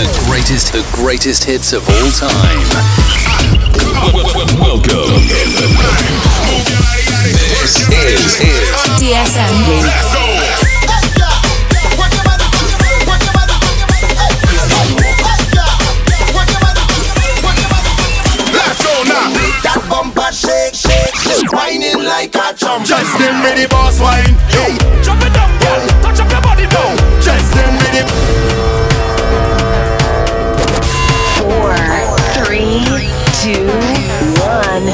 The greatest, the greatest hits of all time. Welcome. This is, is DSM. That bumper shake, shake, shake, whining like a chump. Just them with the boss wine. Hey, drop it down, girl. Touch up your body down. Just them with the. Two, one,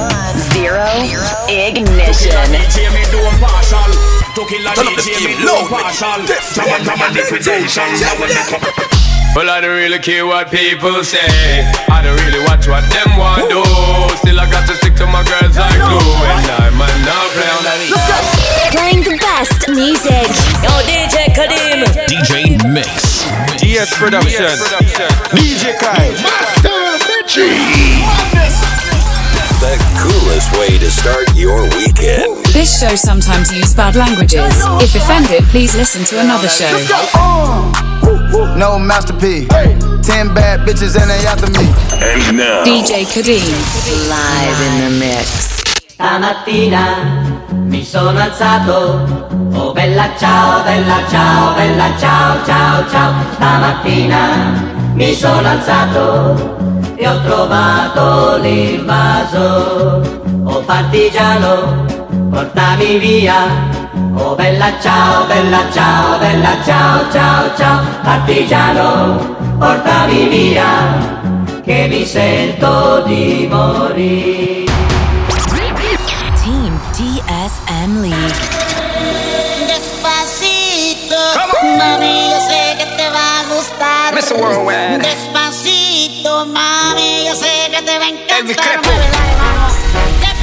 zero. Ignition. DJ me do partial. To kill a Turn up the DJ me steam, do load. partial. This Jam and jam and liquidation. Now when they come. Well, I don't really care what people say. I don't really watch what them want do. Still, I got to stick to my girls like glue. And I might not play on that easy. Playing the best music. Yo, DJ Kadim. DJ Mix. DS Production. DJ Kai. The coolest way to start your weekend. This show sometimes use bad languages. If offended, please listen to another show. No masterpiece. Ten bad bitches and they after me. And now, DJ Kadim. Live in the mix. Stamattina mi sono alzato. Oh bella ciao, bella ciao, bella ciao, ciao, ciao. Stamattina mi sono alzato e ho trovato l'invaso. Oh partigiano, portami via. Oh bella ciao, bella ciao, bella ciao, ciao, ciao. Partigiano, portami via, che mi sento di morire. Team DSM League. Despacito, mami, yo sé que te va a gustar. Mr. Worldwide. Despacito, mami, yo sé que te va a encantar. Mueve.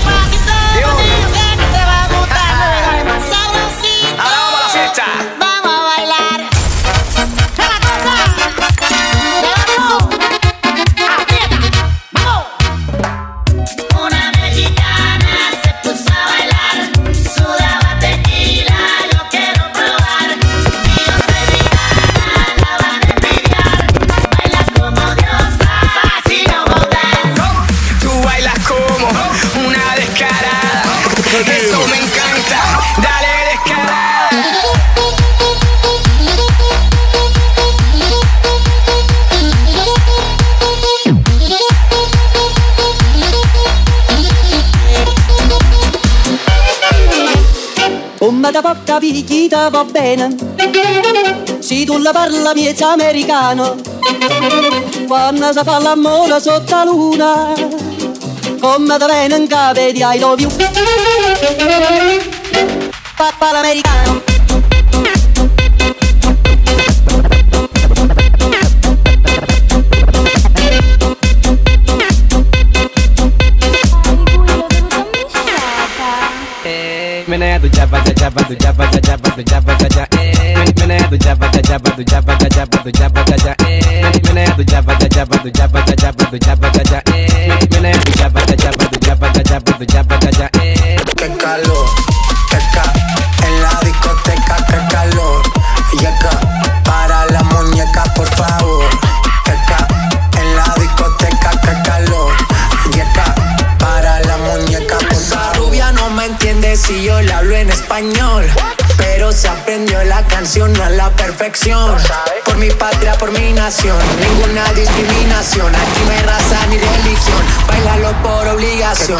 Da porta picchita va bene. Se tu la parla miezza americano Quando si fa l'amore sotto la luna Come da bene in capo di I love you Papà l'americano jabba da jabba do jabba da jabba do jabba da ja Menea do jabba da jabba do jabba da jabba do jabba da ja Menea do jabba da jabba do jabba da jabba do jabba da ja Menea do jabba da jabba do jabba da jabba do jabba da ja Qué calor, Por mi patria, por mi nación. Ninguna discriminación. Aquí no raza ni religión. Bailalo por obligación.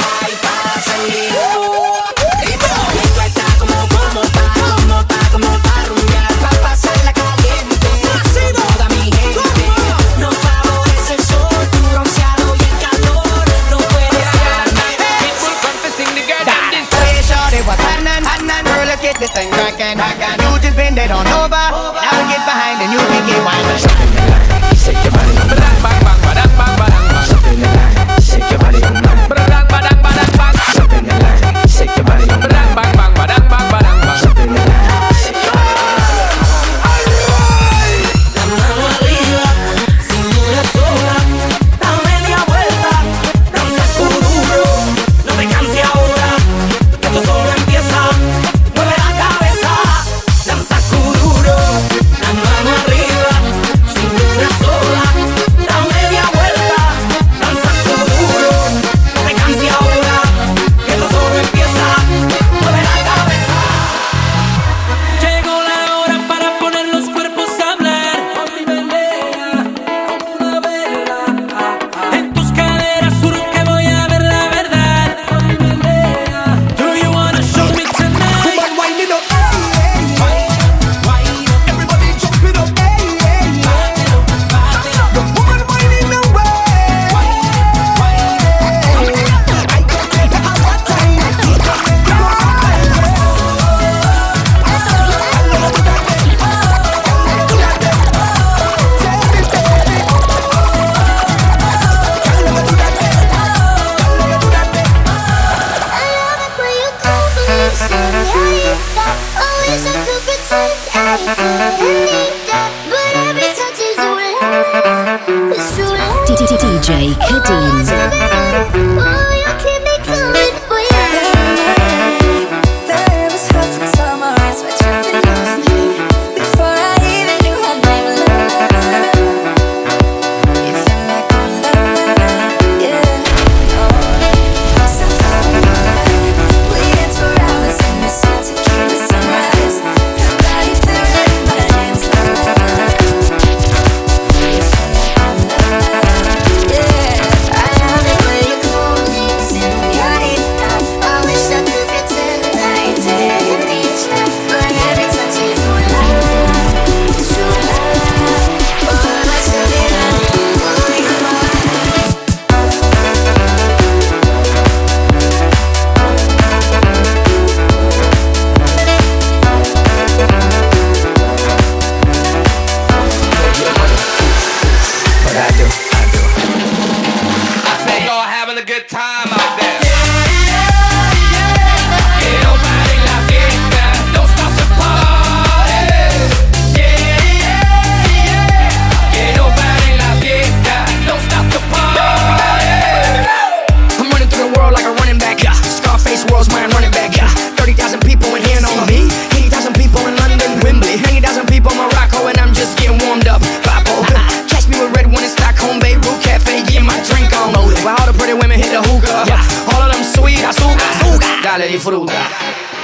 di frutta.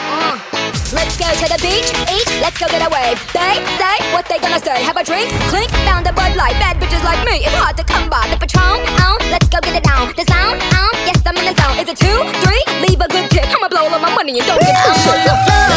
Uh, let's go to the beach, eat, let's go get away. They say what they gonna say. Have a drink, clink, found a Bud Light. Bad bitches like me, it's hard to come by. The Patron, Oh, let's go get it down. The sound, Oh, yes I'm in the zone. Is it two, three? Leave a good tip. I'ma blow all of my money and don't give a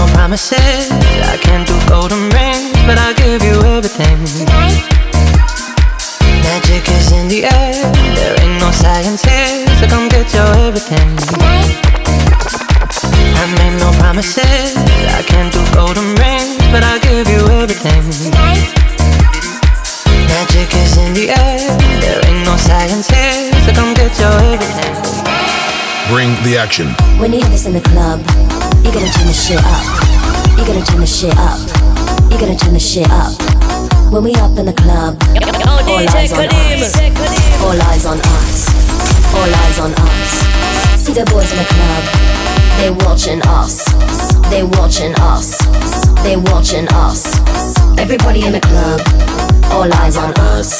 No promises, I can't do golden rings, but I'll give you everything. Magic is in the air, there ain't no science here, so come get your everything. I made no promises, I can't do golden rings, but I'll give you everything. Magic is in the air, there ain't no science here, so come get your everything. Bring the action. When you hear this in the club, you gotta turn the shit up. You gotta turn the shit up. You gotta turn the shit up. When we up in the club, all eyes on us. All eyes on us. All eyes on us. See the boys in the club, they watching us. They watching us. They watching us. Everybody in the club, all eyes on us.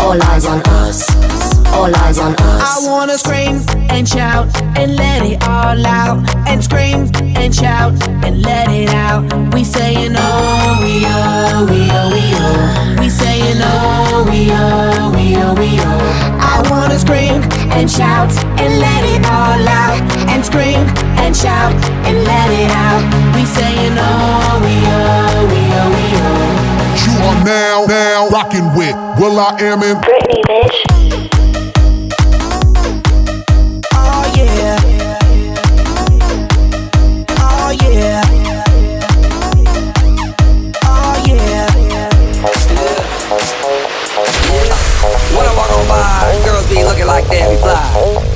All eyes on us. All eyes on us. I wanna scream and shout and let it all out. And scream and shout and let it out. We saying oh, we oh, we oh, we oh. We saying oh, we oh, we oh, we oh. I wanna scream and shout and let it all out. And scream and shout and let it out. We saying oh, we oh, we oh, we oh. You are now, now rocking with Will I Am in Britney, bitch. Oh yeah. Oh yeah. Oh yeah. When I walk on by, girls be looking like Debbie Fly.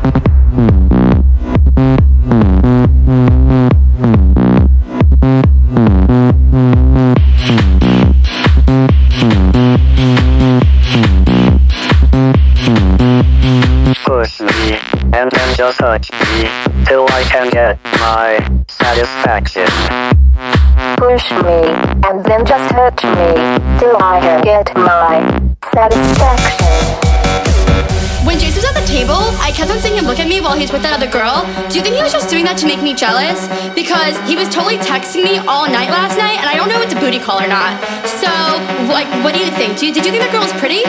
Touch me, till I can get my satisfaction. Push me, and then just hurt me, till I can get my satisfaction. When Jason was at the table, I kept on seeing him look at me while he's with that other girl. Do you think he was just doing that to make me jealous? Because he was totally texting me all night last night, and I don't know if it's a booty call or not. So, like, what do you think? Do you, did you think that girl was pretty?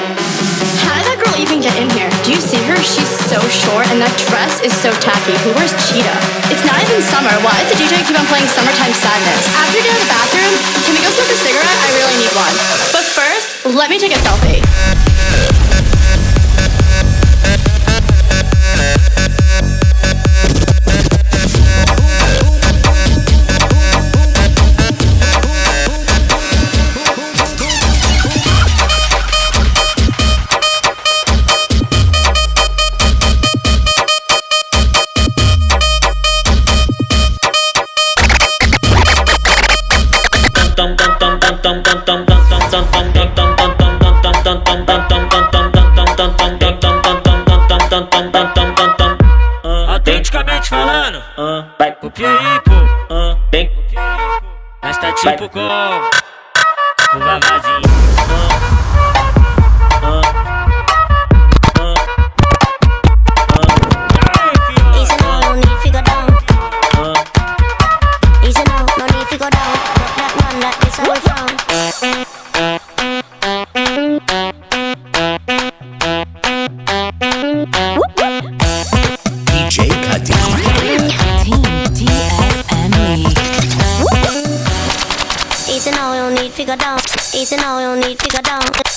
How did that girl even get in here? Do you see her? She's so short, and that dress is so tacky. Who wears cheetah? It's not even summer. Why does the DJ keep on playing Summertime Sadness? After we get out of the bathroom, can we go smoke a cigarette? I really need one. But first, let me take a selfie. pico, ah, vem. Mas tá tipo com o vavazinho.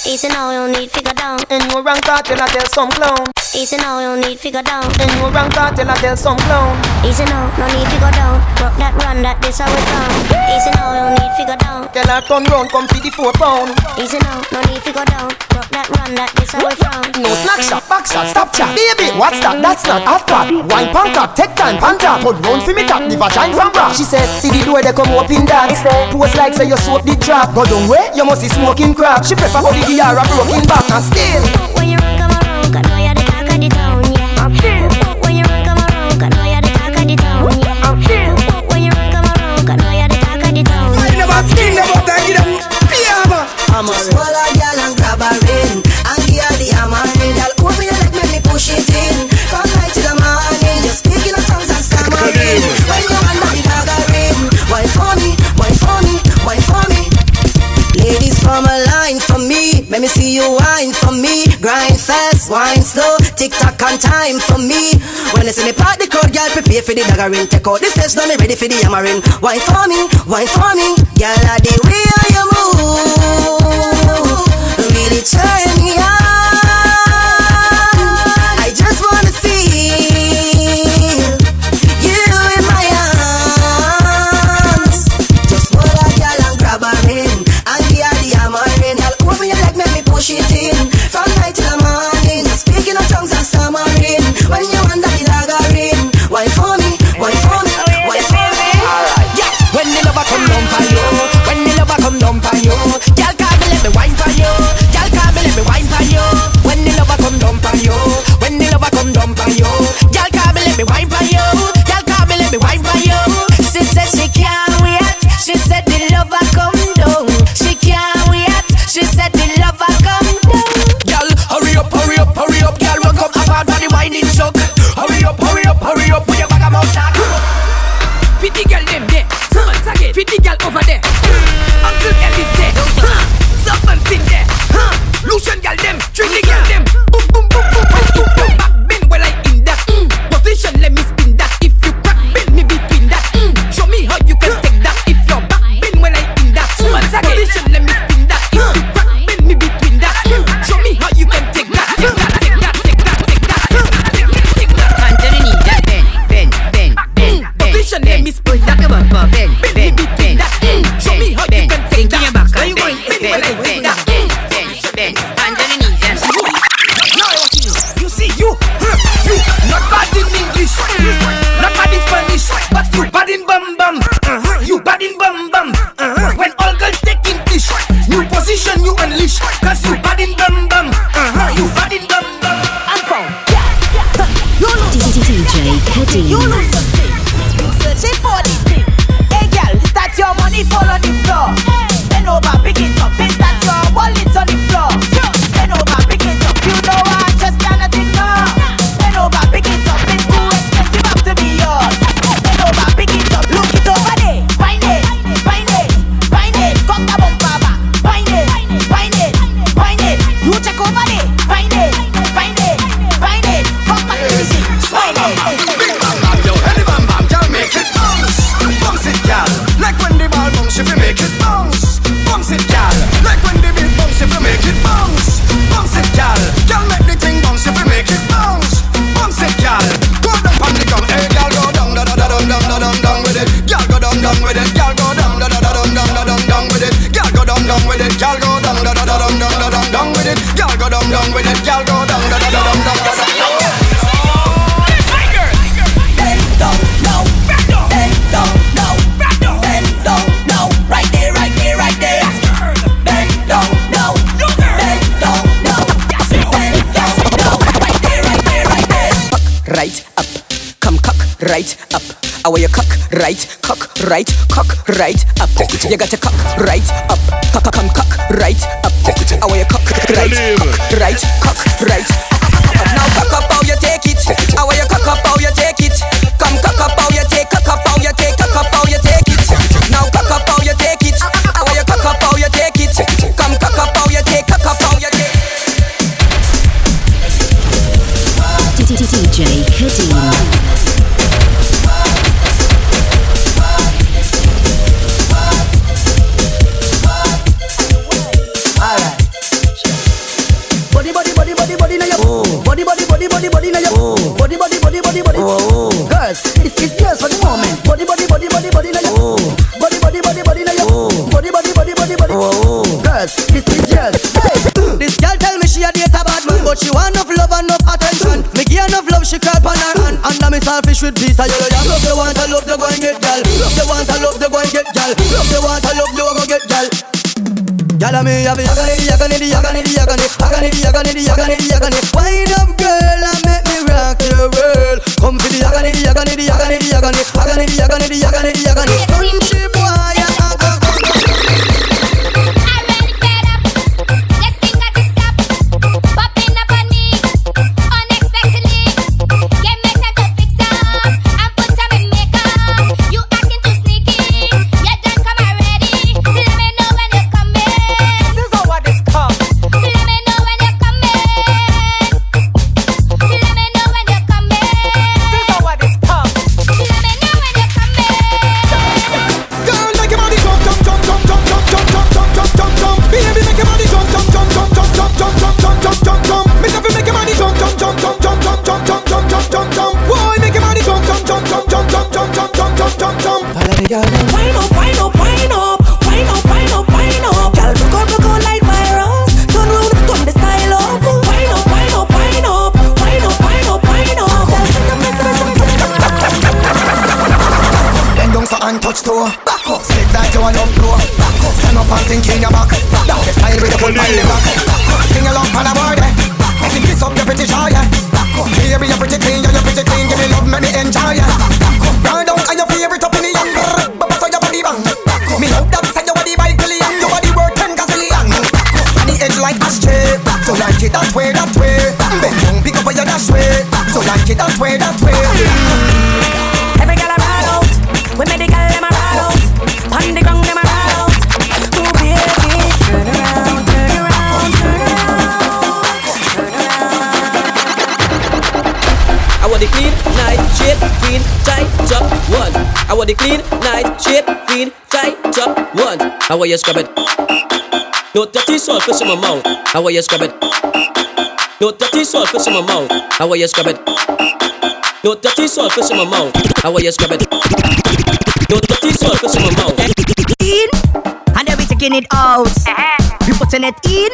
Easy now, you need go down. And you rank cartel, I tell some clown. Easy now, you need go down. And you rank cartel, I tell some clown. Easy now, no need to go down. Rock that run, that this how we from. Easy now, you need go down. Tell her turn round, come feed the four pound. Easy now, no need to go down. Rock that run, that this how we from. No snack shot, back shot, stop chat. Baby, what's that? That's not half crack. Wine pan cap, take time, pan tap. Put round for me tap, the vagina from bra. She said, see the door, they come open dance. Pose like say you soap the trap. Go down way, you must be smoking crack. She prefer body the a broken back and still. When you run, come around, I know you're the talk of the town, yeah. I'm still. When you run, come around, I know you're the talk of the town, yeah. When you run, come around, I know you're the talk of the town. I never skin never die, give them piama. I'm Just hold a wine for me. Grind fast, wine slow. Tick tock on time for me. When you see me part the crowd Girl, prepare for the daggering. Take out the stage, now me ready for the hammering. Wine for me, wine for me. Girl, I the way you move Really turn right, cock right, cock right up. You got to cock right up. Cock, come cock right up. How you cock right, cock right, cock right. I got it, I got it. Touch toe. Back up, slip like you want up blow. Back up, stand up and sink in your back. Down the style with the foot by the back. up, Sing along on the eh. Make me kiss up your pretty jaw, yeah. Back up, baby you're pretty clean, yeah you're pretty clean. Give me love, make me enjoy, yeah. Back up, ride down on your favorite up in the young. Baba so your body bang. Back up, Me love that say your body by billion, your body worth ten gazillion. Back up, On the edge like ashtray. So like it that way, that way. Bend down, pick up on your dash way. So like it that way, that way. I want the clean, nice, shit, clean, tight, top one. I want you scrub it? No dirty salt fish in my mouth. How are you scrub it? No dirty salt fish in my mouth. How are you scrub it? No dirty salt fish in my mouth. How are you scrub it? No dirty salt fish in my mouth. in, and then we taking it out. We putting it in,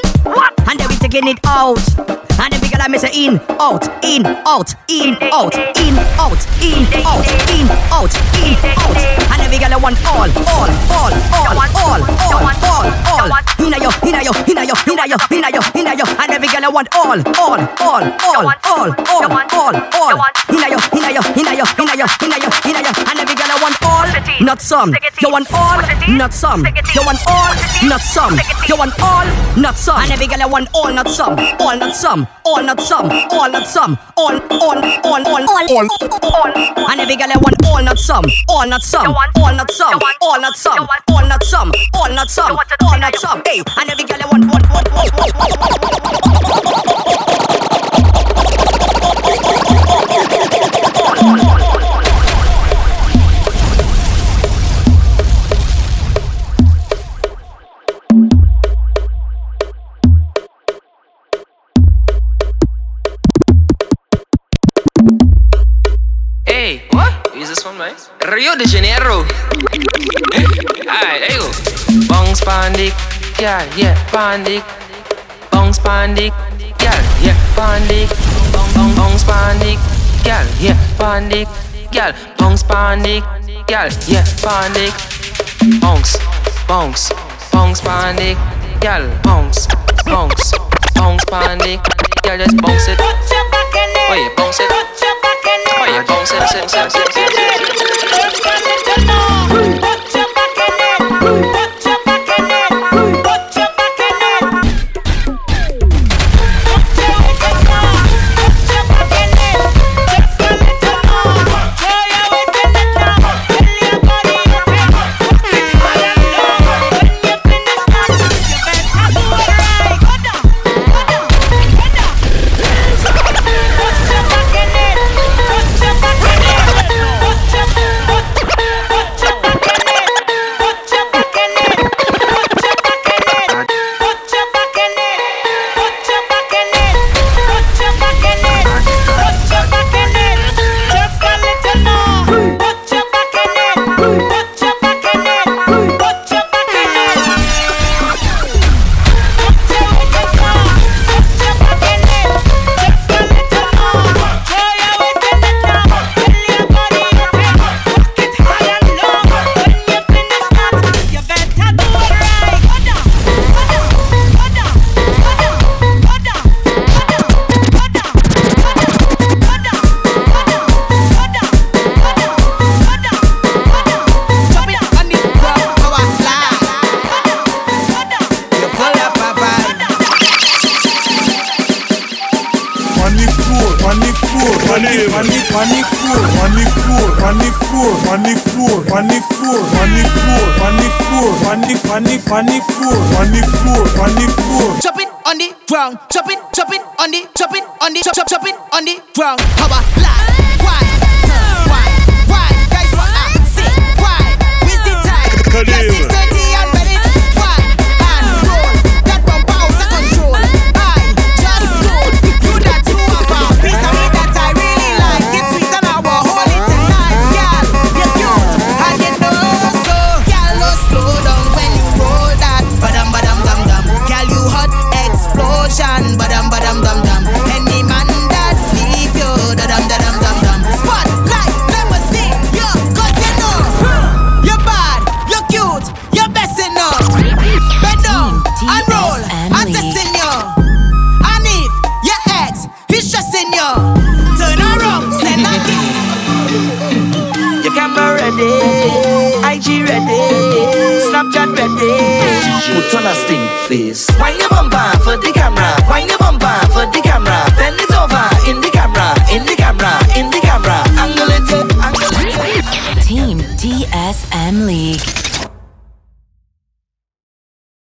and then we taking it out. Uh-huh. And then we gotta miss it in, out, in, out, in, out, in, out, in, out, in, out, in, out. And then we gotta want all, all, all, all, all, all, all, all. Inna yo, inna yo, inna yo, inna yo, inna yo, inna yo. And then we gotta want all, all, all, all, all, all, all, all. Inna yo, inna yo, inna yo, inna yo, inna yo, inna yo. And then we gotta want all, not some. You want all, not some. You want all, not some. You want all, not some. And every girl want all, not some. All, not some. All, not some. All, not some. All, all, all, all, all, all. And every girl want all, not some. All, not some. All, not some. All, not some. All, not some. All, not some. All, not some. Hey, and every girl want, want, want, want, want, want. Bounce pandic, yeah, yeah, pandic. Bounce pandic, yeah, yeah, pandic. Bounce pandic, yeah, yeah, bounce pandic, girl, yeah, pandic. Bounce, bounce, bounce pandic, girl, bounce, bounce, bounce pandic. Girl, just bounce it. Oh yeah, bounce it. Oh yeah, bounce it.